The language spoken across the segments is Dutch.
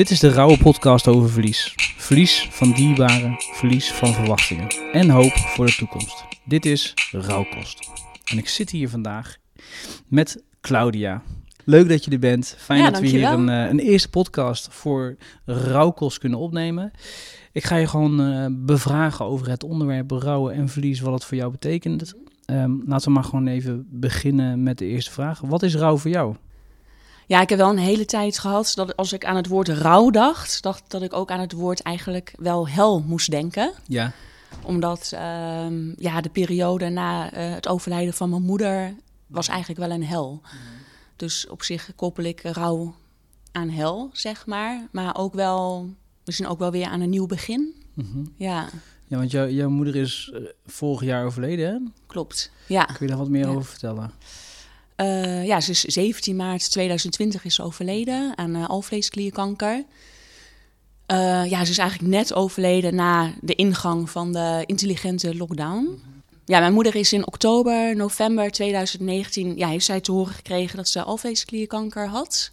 Dit is de rauwe podcast over verlies. Verlies van dierbaren, verlies van verwachtingen en hoop voor de toekomst. Dit is Rauwkost. En ik zit hier vandaag met Claudia. Leuk dat je er bent. Fijn Ja, dat we hier een, eh, een eerste podcast voor Rauwkost kunnen opnemen. Ik ga je gewoon eh, bevragen over het onderwerp rouwen en verlies, wat het voor jou betekent. Ehm, laten we maar gewoon even beginnen met de eerste vraag. Wat is rouw voor jou? Ja, ik heb wel een hele tijd gehad dat als ik aan het woord rouw dacht, dacht dat ik ook aan het woord eigenlijk wel hel moest denken. Ja. Omdat ehm, ja, de periode na eh, het overlijden van mijn moeder was eigenlijk wel een hel. Dus op zich koppel ik rouw aan hel, zeg maar. Maar ook wel, misschien ook wel weer aan een nieuw begin. Mhm. Ja, Ja, want jou- jouw moeder is eh, vorig jaar overleden, hè? klopt. Ja. Kun je daar wat meer Ja. over vertellen? Eh, ja, ze is 17 maart 2020 is overleden aan eh, alvleesklierkanker. Eh, ja, ze is eigenlijk net overleden na de ingang van de intelligente lockdown. Ja, mijn moeder is in oktober, november 2019, ja, heeft zij te horen gekregen dat ze alvleesklierkanker had.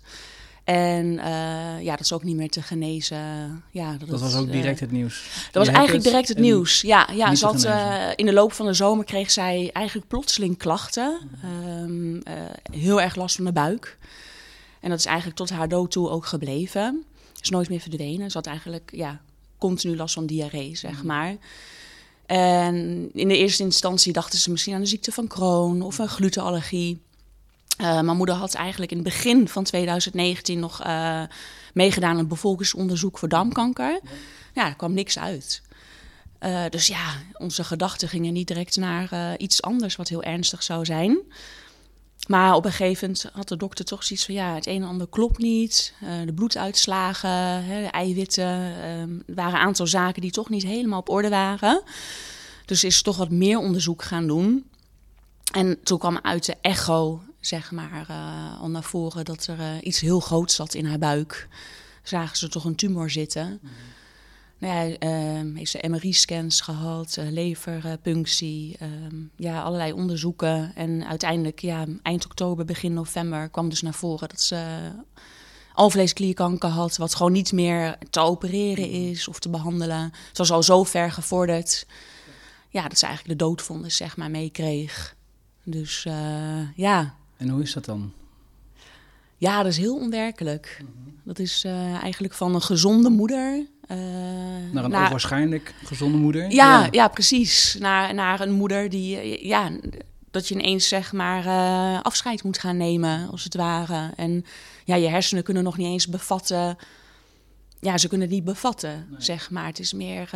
En eh, ja, dat is ook niet meer te genezen. Ja, dat, Dat was ook eh, direct het nieuws. dat Je was eigenlijk direct het nieuws. Ja, ja ze had, eh, in de loop van de zomer kreeg zij eigenlijk plotseling klachten. Ehm, eh, heel erg last van de buik. En dat is eigenlijk tot haar dood toe ook gebleven. Is nooit meer verdwenen. Ze had eigenlijk ja, continu last van diarree, zeg maar. En in de eerste instantie dachten ze misschien aan de ziekte van Crohn of een glutenallergie. Eh, mijn moeder had eigenlijk in het begin van 2019 nog eh, meegedaan aan een bevolkingsonderzoek voor darmkanker. Ja, er kwam niks uit. Eh, dus ja, onze gedachten gingen niet direct naar iets anders wat heel ernstig zou zijn. Maar op een gegeven moment had de dokter toch zoiets van... ja, het een en ander klopt niet. De bloeduitslagen, hè, de eiwitten... ehm, er waren een aantal zaken die toch niet helemaal op orde waren. Dus is toch wat meer onderzoek gaan doen. En toen kwam uit de echo, zeg maar, eh, al naar voren... dat er eh, iets heel groots zat in haar buik. Zagen ze toch een tumor zitten... Nou ja, ehm, heeft ze MRI-scans gehad, eh, leverpunctie, ehm, ja, allerlei onderzoeken. En uiteindelijk, ja, eind oktober, begin november kwam dus naar voren dat ze alvleesklierkanker had, wat gewoon niet meer te opereren is of te behandelen. Ze was al zo ver gevorderd, ja, dat ze eigenlijk de doodvonnis, zeg maar, meekreeg. Dus ja, En hoe is dat dan? ja, dat is heel onwerkelijk. Dat is eh, eigenlijk van een gezonde moeder... eh, Naar een naar- onwaarschijnlijk gezonde moeder? Ja, ja. precies. Naar, naar een moeder die, eh, ja, dat je ineens zeg maar afscheid moet gaan nemen, als het ware. En ja, je hersenen kunnen nog niet eens bevatten. Ja, ze kunnen het niet bevatten, zeg maar. Het is meer,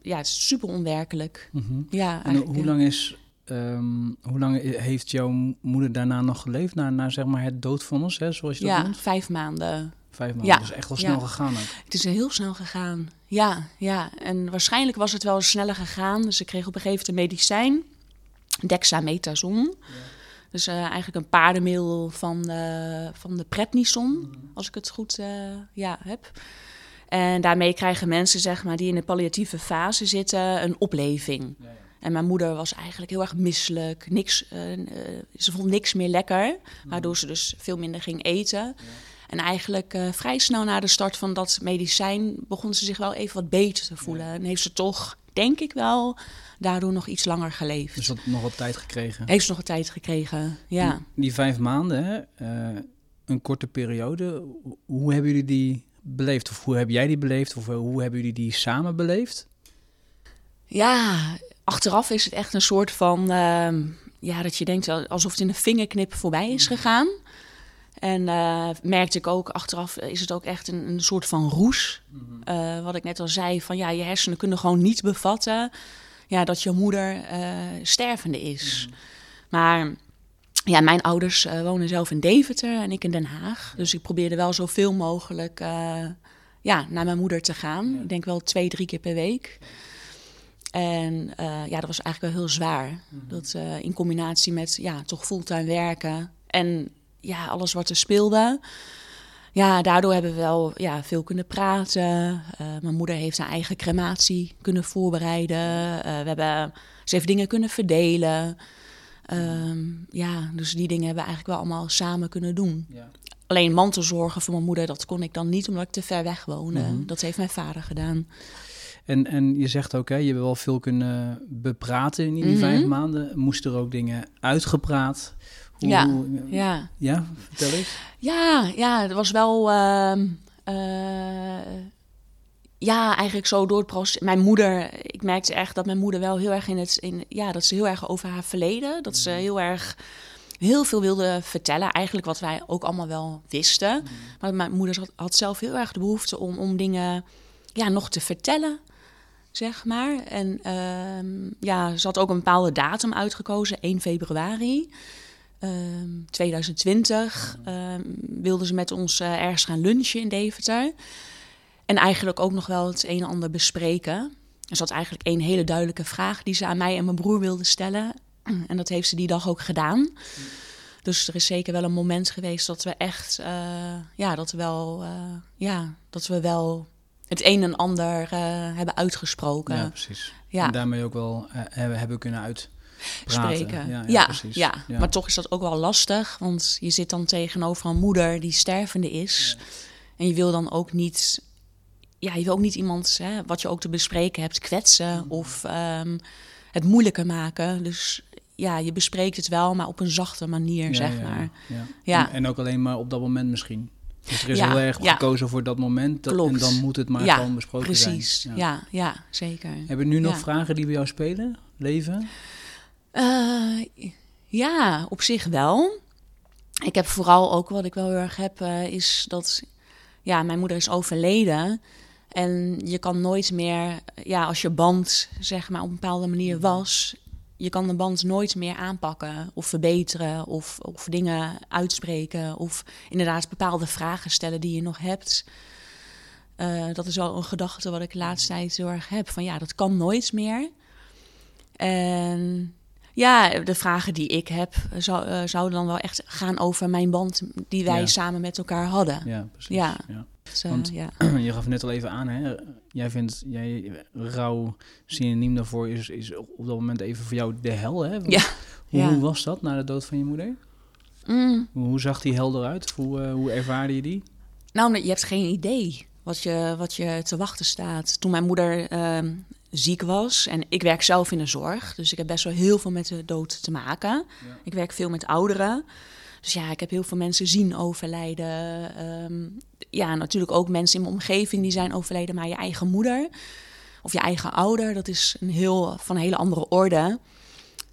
ja, het is super onwerkelijk. Mhm. Ja, En hoe lang is... ehm, hoe lang heeft jouw moeder daarna nog geleefd? Na, na zeg maar het doodvonnis, hè, zoals je dat Ja, noemt? vijf maanden. Vijf maanden. Ja. Dus echt wel Ja. snel gegaan ook. Het is heel snel gegaan. Ja, ja. En waarschijnlijk was het wel sneller gegaan. Dus ik kreeg op een gegeven moment een medicijn, dexamethason. Dus eh, eigenlijk een paardenmiddel van de, van de prednison, als ik het goed eh, ja, heb. En daarmee krijgen mensen zeg maar, die in de palliatieve fase zitten een opleving. En mijn moeder was eigenlijk heel erg misselijk. Niks, eh, eh, ze vond niks meer lekker, waardoor ze dus veel minder ging eten. En eigenlijk eh, vrij snel na de start van dat medicijn begon ze zich wel even wat beter te voelen. En heeft ze toch, denk ik wel, daardoor nog iets langer geleefd. Dus dat nog wat tijd gekregen. Heeft ze nog een tijd gekregen, ja. Die, die vijf maanden, hè, een korte periode. Hoe- hebben jullie die beleefd? Of hoe heb jij die beleefd? Of hoe hebben jullie die samen beleefd? Ja, achteraf is het echt een soort van, ehm, ja, dat je denkt alsof het in een vingerknip voorbij is gegaan. En eh, merkte ik ook, achteraf is het ook echt een, een soort van roes. Eh, wat ik net al zei, van ja, je hersenen kunnen gewoon niet bevatten ja, dat je moeder eh, stervende is. Maar ja, mijn ouders wonen zelf in Deventer en ik in Den Haag. Dus ik probeerde wel zoveel mogelijk ja, naar mijn moeder te gaan. Ik denk wel twee, drie keer per week. En eh, ja, dat was eigenlijk wel heel zwaar. Dat eh, in combinatie met ja, toch fulltime werken en ja, alles wat er speelde. Ja, daardoor hebben we wel ja, veel kunnen praten. Eh, mijn moeder heeft haar eigen crematie kunnen voorbereiden. We hebben, ze heeft dingen kunnen verdelen. Ehm, ja, dus die dingen hebben we eigenlijk wel allemaal samen kunnen doen. Ja. alleen mantelzorgen voor mijn moeder, dat kon ik dan niet omdat ik te ver weg woonde. Mhm. Dat heeft mijn vader gedaan. En, en je zegt ook, hè, je hebt wel veel kunnen bepraten in die Mhm. vijf maanden. Moesten er ook dingen uitgepraat? Hoe, Ja, hoe- Ja. ja, vertel eens. Ja, ja, het was wel. ehm, eh, ja, eigenlijk zo door het proces. Mijn moeder, ik merkte echt dat mijn moeder wel heel erg in het. In, ja, dat ze heel erg over haar verleden. Dat ze heel erg. Heel veel wilde vertellen, eigenlijk wat wij ook allemaal wel wisten. Maar mijn moeder had, had zelf heel erg de behoefte om, om dingen ja, nog te vertellen, zeg maar. En ehm, ja, ze had ook een bepaalde datum uitgekozen, 1 februari. Ehm, 2020 ehm, wilden ze met ons eh, ergens gaan lunchen in Deventer. En eigenlijk ook nog wel het een en ander bespreken. Er zat eigenlijk één hele duidelijke vraag die ze aan mij en mijn broer wilde stellen. En dat heeft ze die dag ook gedaan. Dus er is zeker wel een moment geweest dat we echt, eh, ja, dat we wel, eh, ja, dat we wel het een en ander eh, hebben uitgesproken. Ja, precies. Ja. En daarmee ook wel eh, hebben, kunnen uitpraten. spreken. Ja, Ja, ja, ja, precies. maar toch is dat ook wel lastig, want je zit dan tegenover een moeder die stervende is. En je wil dan ook niet, ja, je wil ook niet iemand, hè, wat je ook te bespreken hebt, kwetsen of ehm, het moeilijker maken. Dus ja, je bespreekt het wel, maar op een zachte manier, zeg ja, maar. Ja. Ja. En, en ook alleen maar op dat moment misschien. Dus er is Ja, heel erg ja. gekozen voor dat moment. Dat, en dan moet het maar Ja, gewoon besproken Precies, zijn. ja. Ja, zeker. Hebben nu nog vragen die bij jou spelen? Leven? Eh, ja, op zich wel. Ik heb vooral ook wat ik wel heel erg heb, eh, is dat ja, mijn moeder is overleden. En je kan nooit meer, ja, als je band zeg maar op een bepaalde manier was, je kan de band nooit meer aanpakken of verbeteren of, of dingen uitspreken of inderdaad bepaalde vragen stellen die je nog hebt. Eh, dat is wel een gedachte wat ik de laatste tijd heel erg heb. Van ja, dat kan nooit meer. En ja, de vragen die ik heb zou, eh, zouden dan wel echt gaan over mijn band die wij Ja. samen met elkaar hadden. Ja, precies. Ja. Ja. Dus, Want- ja. Je gaf net al even aan, hè? Jij vindt, jij, rouw, synoniem daarvoor is, is op dat moment even voor jou de hel, hè? Ja. Hoe, Ja. hoe was dat na de dood van je moeder? Mm. Hoe, hoe zag die hel eruit? Hoe, eh, hoe ervaarde je die? Nou, je hebt geen idee wat je, wat je te wachten staat. Toen mijn moeder ehm, ziek was en ik werk zelf in de zorg, dus ik heb best wel heel veel met de dood te maken. Ik werk veel met ouderen. Dus ja, ik heb heel veel mensen zien overlijden. Ehm, ja, natuurlijk ook mensen in mijn omgeving die zijn overleden, maar je eigen moeder of je eigen ouder, dat is een heel, van een hele andere orde.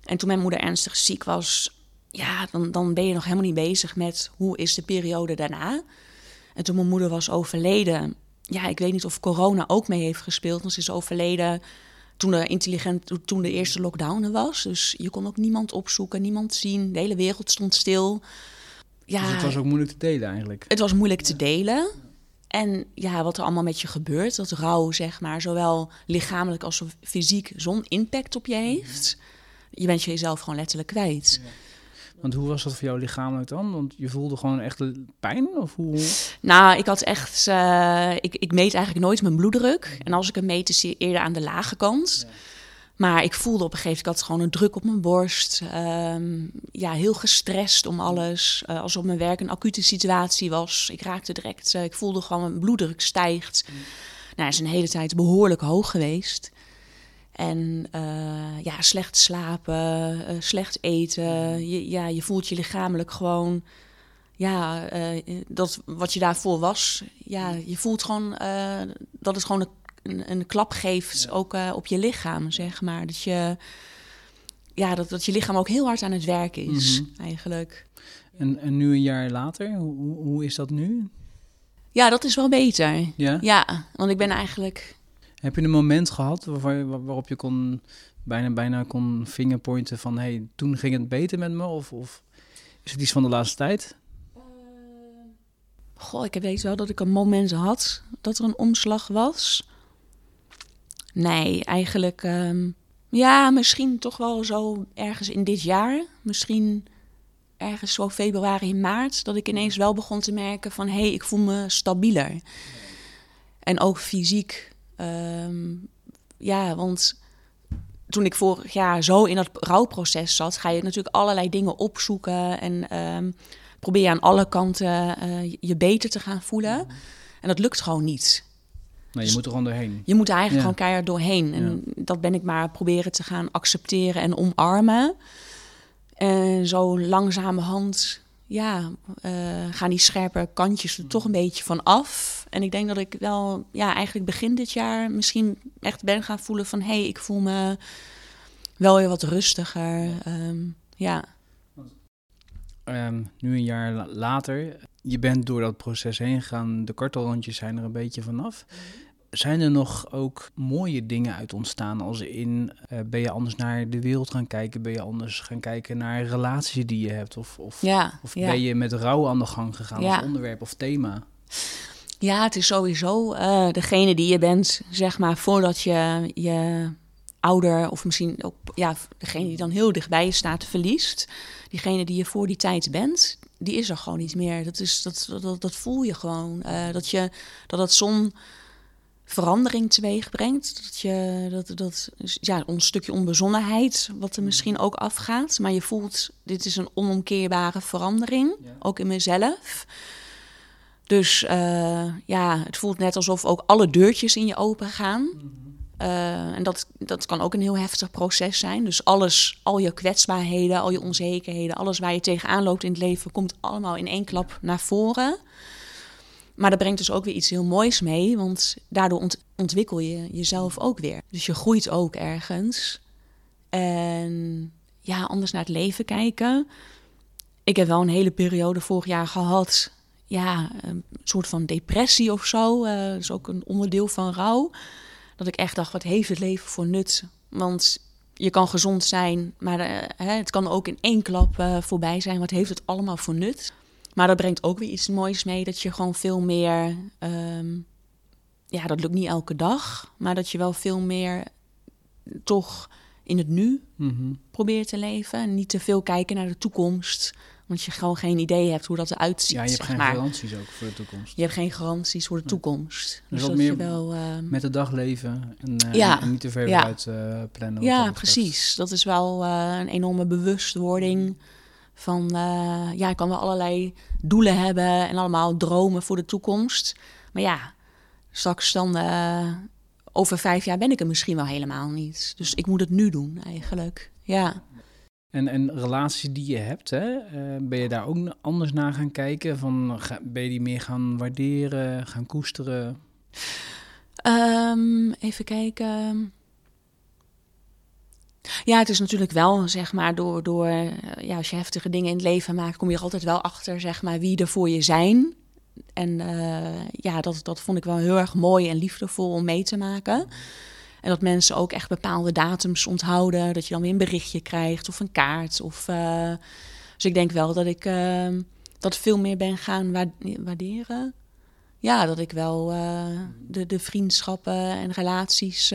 En toen mijn moeder ernstig ziek was, ja, dan, dan ben je nog helemaal niet bezig met hoe is de periode daarna. En toen mijn moeder was overleden, ja, ik weet niet of corona ook mee heeft gespeeld. Want ze is overleden toen de, intelligent, toen de eerste lockdown er was. Dus je kon ook niemand opzoeken, niemand zien. De hele wereld stond stil. Ja, Dus het was ook moeilijk te delen eigenlijk. het was moeilijk te delen. En ja, wat er allemaal met je gebeurt, dat rouw, zeg maar, zowel lichamelijk als fysiek zo'n impact op je heeft. Je bent jezelf gewoon letterlijk kwijt. Want hoe was dat voor jou lichamelijk dan? Want je voelde gewoon echt pijn? Of hoe? Nou, ik had echt. eh, ik, ik meet eigenlijk nooit mijn bloeddruk. En als ik hem meet, is hij eerder aan de lage kant. Maar ik voelde op een gegeven moment, ik had gewoon een druk op mijn borst. Ehm, ja, heel gestrest om alles. Eh, als op mijn werk een acute situatie was. Ik raakte direct, eh, ik voelde gewoon mijn bloeddruk stijgt. Nou, is een hele tijd behoorlijk hoog geweest. En eh, ja, slecht slapen, eh, slecht eten. Je, ja, je voelt je lichamelijk gewoon ja, eh, dat wat je daarvoor was, ja, je voelt gewoon dat het gewoon een, een, klap geeft, ook op je lichaam, zeg maar. Dat je, ja, dat, dat je lichaam ook heel hard aan het werk is, eigenlijk. En, en nu een jaar later, hoe, hoe- hoe is dat nu? Ja, dat is wel beter. Ja? Ja, want ik ben eigenlijk. Heb je een moment gehad waarop je kon, bijna, bijna kon fingerpointen van... hey, toen ging het beter met me? Of, of is het iets van de laatste tijd? Goh, ik weet wel dat ik een moment had dat er een omslag was. Nee, eigenlijk. ehm, ja, misschien toch wel zo ergens in dit jaar. Misschien ergens zo februari, maart. Dat ik ineens wel begon te merken van... hé, hey, ik voel me stabieler. En ook fysiek. Ehm, ja, want toen ik vorig jaar zo in dat rouwproces zat... ga je natuurlijk allerlei dingen opzoeken en... ehm, probeer je aan alle kanten eh, je beter te gaan voelen. En dat lukt gewoon niet. Nee, je moet er gewoon doorheen. Je moet er eigenlijk Ja. gewoon keihard doorheen. En dat ben ik maar proberen te gaan accepteren en omarmen. En zo langzamerhand, ja, eh, gaan die scherpe kantjes er toch een beetje van af. En ik denk dat ik wel, ja, eigenlijk begin dit jaar misschien echt ben gaan voelen van... hé, hey, ik voel me wel weer wat rustiger. Ehm, ja. Ehm, nu een jaar la- later, je bent door dat proces heen gegaan. De kartelrandjes zijn er een beetje vanaf. Zijn er nog ook mooie dingen uit ontstaan? Als in, eh, ben je anders naar de wereld gaan kijken? Ben je anders gaan kijken naar relaties die je hebt? Of, of, Ja, of ja. ben je met rouw aan de gang gegaan Ja. als onderwerp of thema? Ja, het is sowieso eh, degene die je bent, zeg maar, voordat je je ouder of misschien ook ja, degene die dan heel dichtbij je staat verliest. Diegene die je voor die tijd bent, die is er gewoon niet meer. Dat, is, dat, dat, dat voel je gewoon. Eh, dat, je, dat het zo'n verandering teweeg brengt. Dat je dat, dat ja, een stukje onbezonnenheid, wat er misschien ook afgaat. Maar je voelt, dit is een onomkeerbare verandering, Ja. ook in mezelf. Dus eh, ja, het voelt net alsof ook alle deurtjes in je open gaan. Eh, en dat, dat kan ook een heel heftig proces zijn. Dus alles, al je kwetsbaarheden, al je onzekerheden, alles waar je tegenaan loopt in het leven, komt allemaal in één klap naar voren. Maar dat brengt dus ook weer iets heel moois mee, want daardoor ont- ontwikkel je jezelf ook weer. Dus je groeit ook ergens. En ja, anders naar het leven kijken. Ik heb wel een hele periode vorig jaar gehad, ja, een soort van depressie of zo. Eh, dat is ook een onderdeel van rouw. Dat ik echt dacht, wat heeft het leven voor nut? Want je kan gezond zijn, maar eh, het kan ook in één klap eh, voorbij zijn. Wat heeft het allemaal voor nut? Maar dat brengt ook weer iets moois mee, dat je gewoon veel meer... ehm, ja, dat lukt niet elke dag, maar dat je wel veel meer toch in het nu Mhm. probeert te leven. En niet te veel kijken naar de toekomst, want je gewoon geen idee hebt hoe dat eruit ziet. Ja, je hebt geen maar. garanties ook voor de toekomst. Je hebt geen garanties voor de toekomst. Dus dat meer je wel... ehm, Met de dag leven en, eh, Ja. en niet te ver Ja. vooruit eh, plannen. Ja, precies. Dat is wel eh, een enorme bewustwording van... eh, ja, ik kan wel allerlei doelen hebben en allemaal dromen voor de toekomst. Maar ja, straks dan... eh, over vijf jaar ben ik er misschien wel helemaal niet. Dus ik moet het nu doen eigenlijk. Ja. En, en relaties die je hebt, hè, eh, ben je daar ook anders naar gaan kijken? Van, ga- ben je die meer gaan waarderen, gaan koesteren? Ehm, even kijken. Ja, het is natuurlijk wel, zeg maar, door, door eh, ja, als je heftige dingen in het leven maakt, kom je er altijd wel achter, zeg maar, wie er voor je zijn. En eh, ja, dat, dat vond ik wel heel erg mooi en liefdevol om mee te maken. En dat mensen ook echt bepaalde datums onthouden. Dat je dan weer een berichtje krijgt of een kaart. Of, eh, dus ik denk wel dat ik dat veel meer ben gaan wa- waarderen. Ja, dat ik wel de, de vriendschappen en relaties,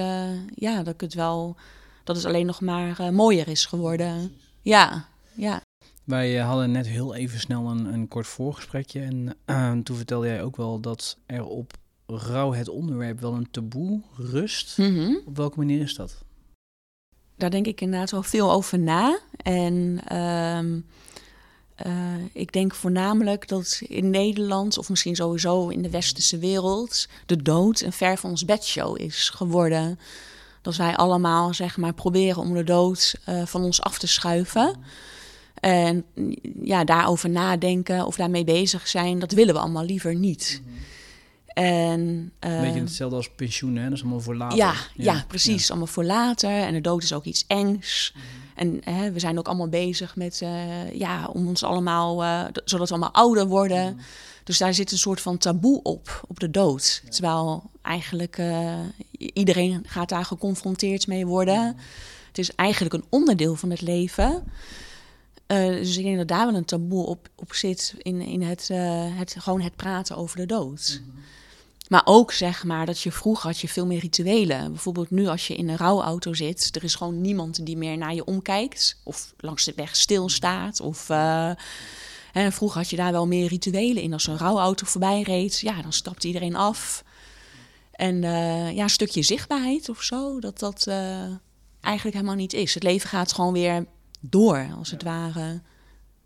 ja, dat ik het wel, dat het alleen nog maar eh, mooier is geworden. Ja, ja. Wij eh, hadden net heel even snel een, een kort voorgesprekje. En eh, toen vertelde jij ook wel dat er op rouw het onderwerp wel een taboe rust. Mhm. Op welke manier is dat? Daar denk ik inderdaad wel veel over na. En ehm, eh, ik denk voornamelijk dat in Nederland, of misschien sowieso in de westerse wereld, de dood een ver van ons bedshow is geworden. Dat wij allemaal, zeg maar, proberen om de dood eh, van ons af te schuiven. En ja, daarover nadenken of daarmee bezig zijn, dat willen we allemaal liever niet. En, Een beetje hetzelfde als pensioen, hè? Dat is allemaal voor later. ja, ja, precies. Allemaal voor later. En de dood is ook iets engs. En hè, we zijn ook allemaal bezig met, eh, ja, om ons allemaal, eh, zodat we allemaal ouder worden. Mhm. Dus daar zit een soort van taboe op, op de dood. Terwijl eigenlijk eh, iedereen gaat daar geconfronteerd mee worden. Mhm. Het is eigenlijk een onderdeel van het leven. Eh, dus ik denk dat daar wel een taboe op, op zit in, in het, eh, het, gewoon het praten over de dood. Maar ook zeg maar dat je vroeger had je veel meer rituelen. Bijvoorbeeld nu als je in een rouwauto zit, er is gewoon niemand die meer naar je omkijkt. Of langs de weg stilstaat. Of hè, vroeger had je daar wel meer rituelen in. Als een rouwauto voorbij reed, ja, dan stapte iedereen af. En eh, ja, een stukje zichtbaarheid of zo, dat dat eh, eigenlijk helemaal niet is. Het leven gaat gewoon weer door, als het ware,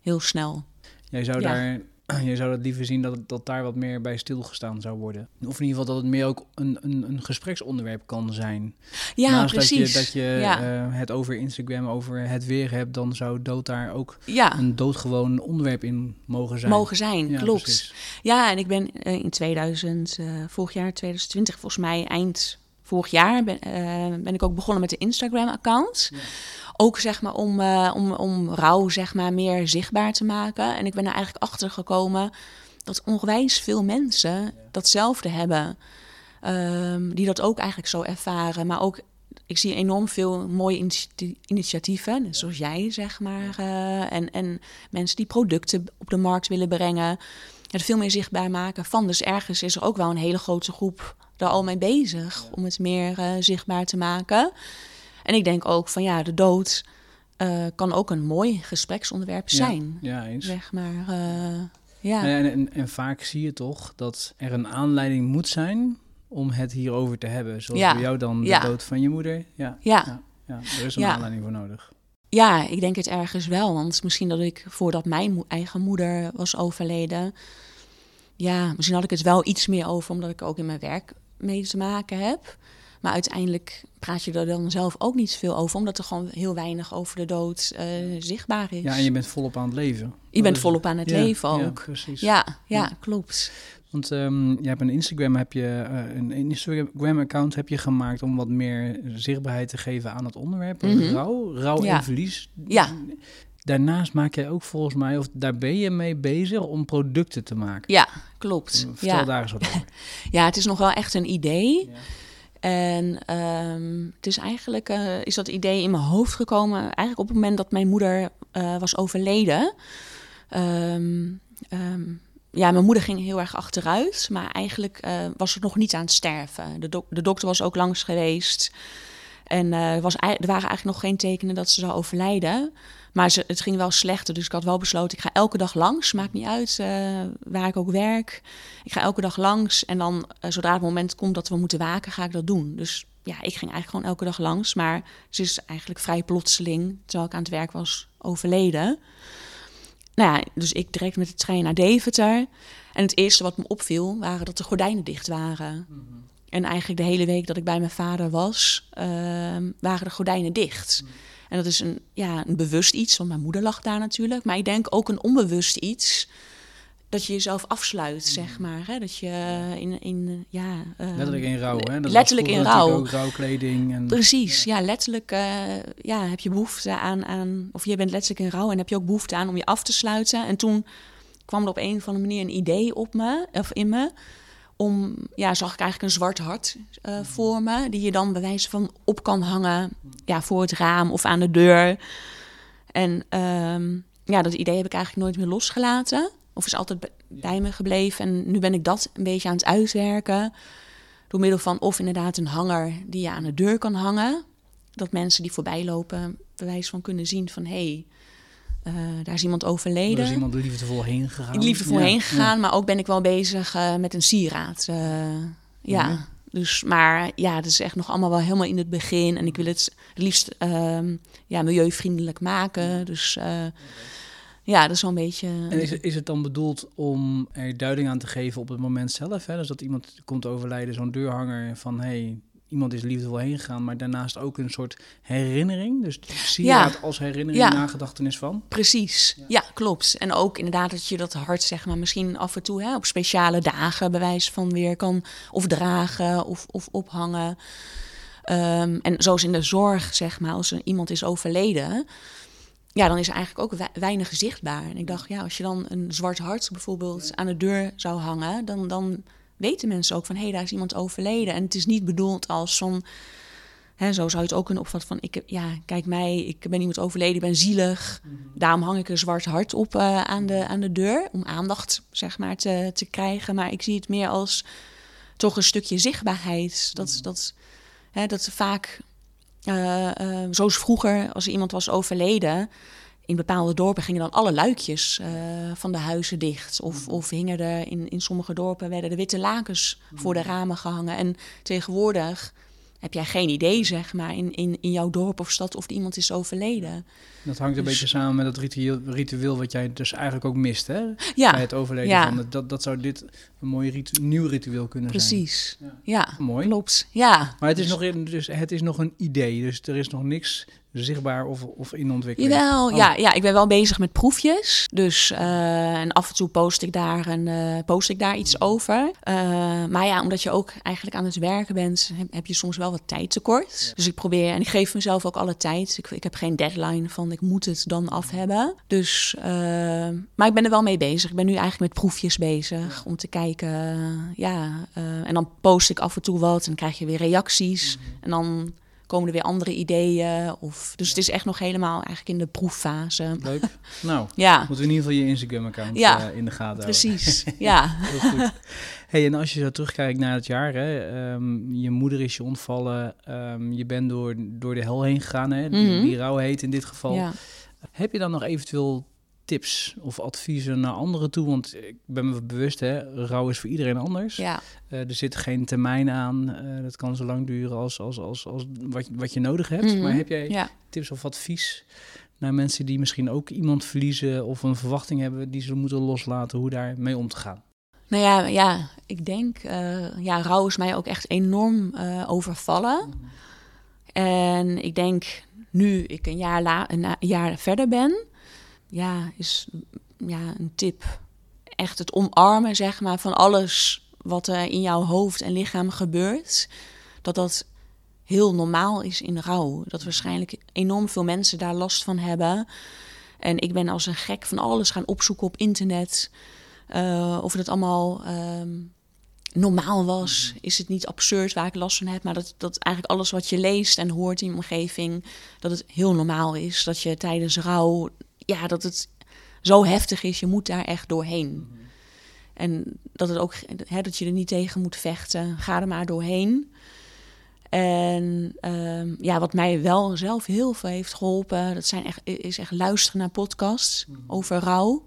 heel snel. Jij zou Ja. daar... Je zou dat liever zien dat, dat daar wat meer bij stilgestaan zou worden. Of in ieder geval dat het meer ook een, een, een gespreksonderwerp kan zijn. Ja, Naast precies. dat je, dat je ja. eh, het over Instagram, over het weer hebt, dan zou dood daar ook ja, een doodgewoon onderwerp in mogen zijn. mogen zijn, Ja, klopt. precies. Ja, en ik ben eh, in 2000, eh, vorig jaar 2020, volgens mij eind vorig jaar, ben, ben ik ook begonnen met de Instagram-account. Ja. Ook zeg maar om, eh, om, om rouw zeg maar meer zichtbaar te maken. En ik ben er eigenlijk achter gekomen dat ongewijs veel mensen datzelfde hebben. Ehm, die dat ook eigenlijk zo ervaren. Maar ook, ik zie enorm veel mooie initi- initiatieven, zoals jij zeg maar. eh, en, en mensen die producten op de markt willen brengen. Het veel meer zichtbaar maken van. Dus ergens is er ook wel een hele grote groep daar al mee bezig om het meer eh, zichtbaar te maken. En ik denk ook van ja, de dood eh, kan ook een mooi gespreksonderwerp zijn. Ja, eens. Zeg maar, eh, ja. En, en, en vaak zie je toch dat er een aanleiding moet zijn om het hierover te hebben. Zoals Ja. bij jou dan de Ja. dood van je moeder. Ja, ja. ja er is een aanleiding voor nodig. Ja, ik denk het ergens wel. Want misschien dat ik, voordat mijn mo- eigen moeder was overleden... Ja, misschien had ik het wel iets meer over... omdat ik ook in mijn werk mee te maken heb. Maar uiteindelijk praat je er dan zelf ook niet veel over... omdat er gewoon heel weinig over de dood eh, zichtbaar is. Ja, en je bent volop aan het leven. Je bent volop aan het Ja, leven Ja, ook. precies. Ja, ja, Ja. klopt. Want ehm, je hebt een Instagram, heb je, eh, een Instagram-account heb je gemaakt om wat meer zichtbaarheid te geven aan het onderwerp. Mhm. Rouw, rouw Ja. en verlies. Ja. Daarnaast maak jij ook volgens mij, of daar ben je mee bezig om producten te maken. Ja, klopt. Vertel Ja. daar eens wat over. ja, het is nog wel echt een idee. Ja. En ehm, het is eigenlijk eh, is dat idee in mijn hoofd gekomen. Eigenlijk op het moment dat mijn moeder eh, was overleden. Ehm, ehm, ja, mijn moeder ging heel erg achteruit. Maar eigenlijk eh, was ze nog niet aan het sterven. De, de dokter was ook langs geweest. En was, er waren eigenlijk nog geen tekenen dat ze zou overlijden. Maar ze, het ging wel slechter. Dus ik had wel besloten, ik ga elke dag langs. Maakt niet uit eh, waar ik ook werk. Ik ga elke dag langs. En dan, eh, zodra het moment komt dat we moeten waken, ga ik dat doen. Dus ja, ik ging eigenlijk gewoon elke dag langs. Maar ze is eigenlijk vrij plotseling, terwijl ik aan het werk was, overleden. Nou ja, dus ik direct met de trein naar Deventer. En het eerste wat me opviel, waren dat de gordijnen dicht waren. En eigenlijk de hele week dat ik bij mijn vader was, ehm, waren de gordijnen dicht. En dat is een, ja, een bewust iets, want mijn moeder lag daar natuurlijk. Maar ik denk ook een onbewust iets, dat je jezelf afsluit, zeg maar. Hè? Dat je in, in ja... ehm, Letterlijk in rouw, hè? Dat letterlijk in rouw. Ook rouwkleding. En... Precies, ja, letterlijk eh, ja, heb je behoefte aan, aan, of je bent letterlijk in rouw en heb je ook behoefte aan om je af te sluiten. En toen kwam er op een of andere manier een idee op me, of in me, om, ja, zag ik eigenlijk een zwart hart eh, voor me, die je dan bij wijze van op kan hangen, ja, voor het raam of aan de deur. En ehm, ja, dat idee heb ik eigenlijk nooit meer losgelaten, of is altijd bij- bij me gebleven. En nu ben ik dat een beetje aan het uitwerken. Door middel van of inderdaad een hanger die je aan de deur kan hangen. Dat mensen die voorbij lopen bewijs van kunnen zien van... hé, hey, eh, daar is iemand Er overleden. is iemand liefdevol heen gegaan. Liefde Ja, voorheen ja. gegaan, maar ook ben ik wel bezig eh, met een sieraad. eh, ja, Ja. dus maar ja, het is echt nog allemaal wel helemaal in het begin. En ik wil het liefst ehm, ja, milieuvriendelijk maken. Dus ja, dat is wel een beetje... En is, het- is het dan bedoeld om er duiding aan te geven op het moment zelf? Hè? Dus dat iemand komt overlijden, zo'n deurhanger van... hey, iemand is liefdevol heen gegaan, maar daarnaast ook een soort herinnering. Dus zie je het als herinnering, Ja. nagedachtenis van? Precies, ja. klopt. En ook inderdaad dat je dat hart, zeg maar, misschien af en toe hè, op speciale dagen bewijs van weer kan of dragen of, of ophangen. Ehm, en zoals in de zorg, zeg maar, als er iemand is overleden, ja, dan is er eigenlijk ook wei- weinig zichtbaar. En ik dacht, ja, als je dan een zwart hart bijvoorbeeld aan de deur zou hangen, dan, dan weten mensen ook van, hé, hey, daar is iemand overleden. En het is niet bedoeld als van, Hè, zo zou je het ook kunnen opvatten van, ik, ja, kijk mij, ik ben iemand overleden, ik ben zielig. Daarom hang ik een zwart hart op eh, aan, de, aan de deur, om aandacht zeg maar, te, te krijgen. Maar ik zie het meer als toch een stukje zichtbaarheid. Dat, dat, hè, dat vaak, eh, eh, zoals vroeger, als er iemand was overleden... In bepaalde dorpen gingen dan alle luikjes eh, van de huizen dicht. Of, of hingen er in, in sommige dorpen werden de witte lakens voor de ramen gehangen. En tegenwoordig heb jij geen idee, zeg maar, in, in, in jouw dorp of stad of iemand is overleden. Dat hangt een Dus- beetje samen met dat ritueel, ritueel wat jij dus eigenlijk ook mist, hè? Bij Ja, het overleden Ja. van het- dat, dat zou dit een mooi ritu- nieuw ritueel kunnen zijn. precies. Ja. Ja, Mooi. klopt. Ja. Maar het is, nog in, dus het is nog een idee, dus er is nog niks zichtbaar of, of in ontwikkeling. Jawel, Oh. ja, ja, ik ben wel bezig met proefjes. Dus, eh, en af en toe post ik daar, en, eh, post ik daar iets over. Eh, maar ja, omdat je ook eigenlijk aan het werken bent, heb, heb je soms wel wat tijd tekort. Dus ik probeer, en ik geef mezelf ook alle tijd. Ik, ik heb geen deadline van ik moet het dan af hebben. Dus, maar ik ben er wel mee bezig. Ik ben nu eigenlijk met proefjes bezig om te kijken. ja, en dan post ik af en toe wat en dan krijg je weer reacties. En dan komen er weer andere ideeën. Of, dus het is echt nog helemaal eigenlijk in de proeffase. Leuk. Nou, Ja, moeten we in ieder geval je Instagram-account Ja, eh, in de gaten houden. precies. Ja. Heel goed. Hey, en als je zo terugkijkt naar het jaar, hè, ehm, je moeder is je ontvallen, ehm, je bent door, door de hel heen gegaan, hè, die, Mhm. die rouw heet in dit geval. ja. Heb je dan nog eventueel tips of adviezen naar anderen toe? Want ik ben me bewust, hè, rouw is voor iedereen anders. ja. Eh, er zit geen termijn aan. Eh, dat kan zo lang duren als, als, als, als wat, wat je nodig hebt. Mhm. Maar heb jij ja. tips of advies naar mensen die misschien ook iemand verliezen of een verwachting hebben die ze moeten loslaten, hoe daar mee om te gaan? Nou ja, ja, ik denk, eh, ja, rouw is mij ook echt enorm overvallen. En ik denk, nu ik een jaar, la, een jaar verder ben, ja, is ja, een tip echt het omarmen, zeg maar, van alles wat er in jouw hoofd en lichaam gebeurt. Dat dat heel normaal is in rouw. Dat waarschijnlijk enorm veel mensen daar last van hebben. En ik ben als een gek van alles gaan opzoeken op internet. Eh, of het allemaal ehm, normaal was. Is het niet absurd waar ik last van heb? Maar dat, dat eigenlijk alles wat je leest en hoort in je omgeving... dat het heel normaal is. Dat je tijdens rouw... Ja, dat het zo heftig is. Je moet daar echt doorheen. En dat, het ook, hè, dat je er niet tegen moet vechten. Ga er maar doorheen. En ehm, ja, wat mij wel zelf heel veel heeft geholpen... dat zijn echt, is echt luisteren naar podcasts over rouw.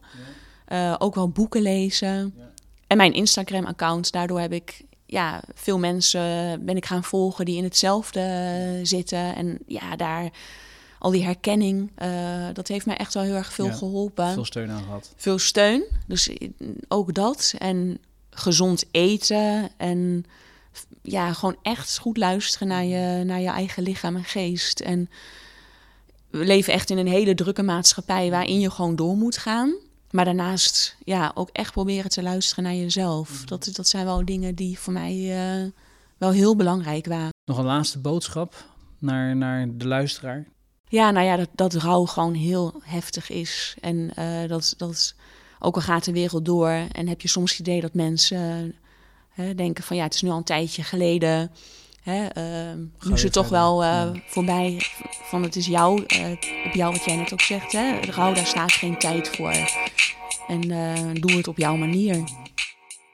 Eh, ook wel boeken lezen. Ja. En mijn Instagram-account. Daardoor heb ik ja, veel mensen ben ik gaan volgen die in hetzelfde zitten. En ja, daar al die herkenning, eh, dat heeft mij echt wel heel erg veel Ja, geholpen. Veel steun aan gehad. Veel steun, dus ook dat. En gezond eten en ja, gewoon echt goed luisteren naar je, naar je eigen lichaam en geest. En we leven echt in een hele drukke maatschappij waarin je gewoon door moet gaan. Maar daarnaast ja, ook echt proberen te luisteren naar jezelf. Dat, dat zijn wel dingen die voor mij eh, wel heel belangrijk waren. Nog een laatste boodschap naar, naar de luisteraar. Ja, nou ja, dat, dat rouw gewoon heel heftig is. En eh, dat, dat, ook al gaat de wereld door en heb je soms het idee dat mensen hè, denken van ja, het is nu al een tijdje geleden. Hè, nu is weer het toch verder, wel eh, ja. voorbij van het is jou, eh, op jou wat jij net ook zegt. Hè? Rouw, daar staat geen tijd voor. En doe het op jouw manier.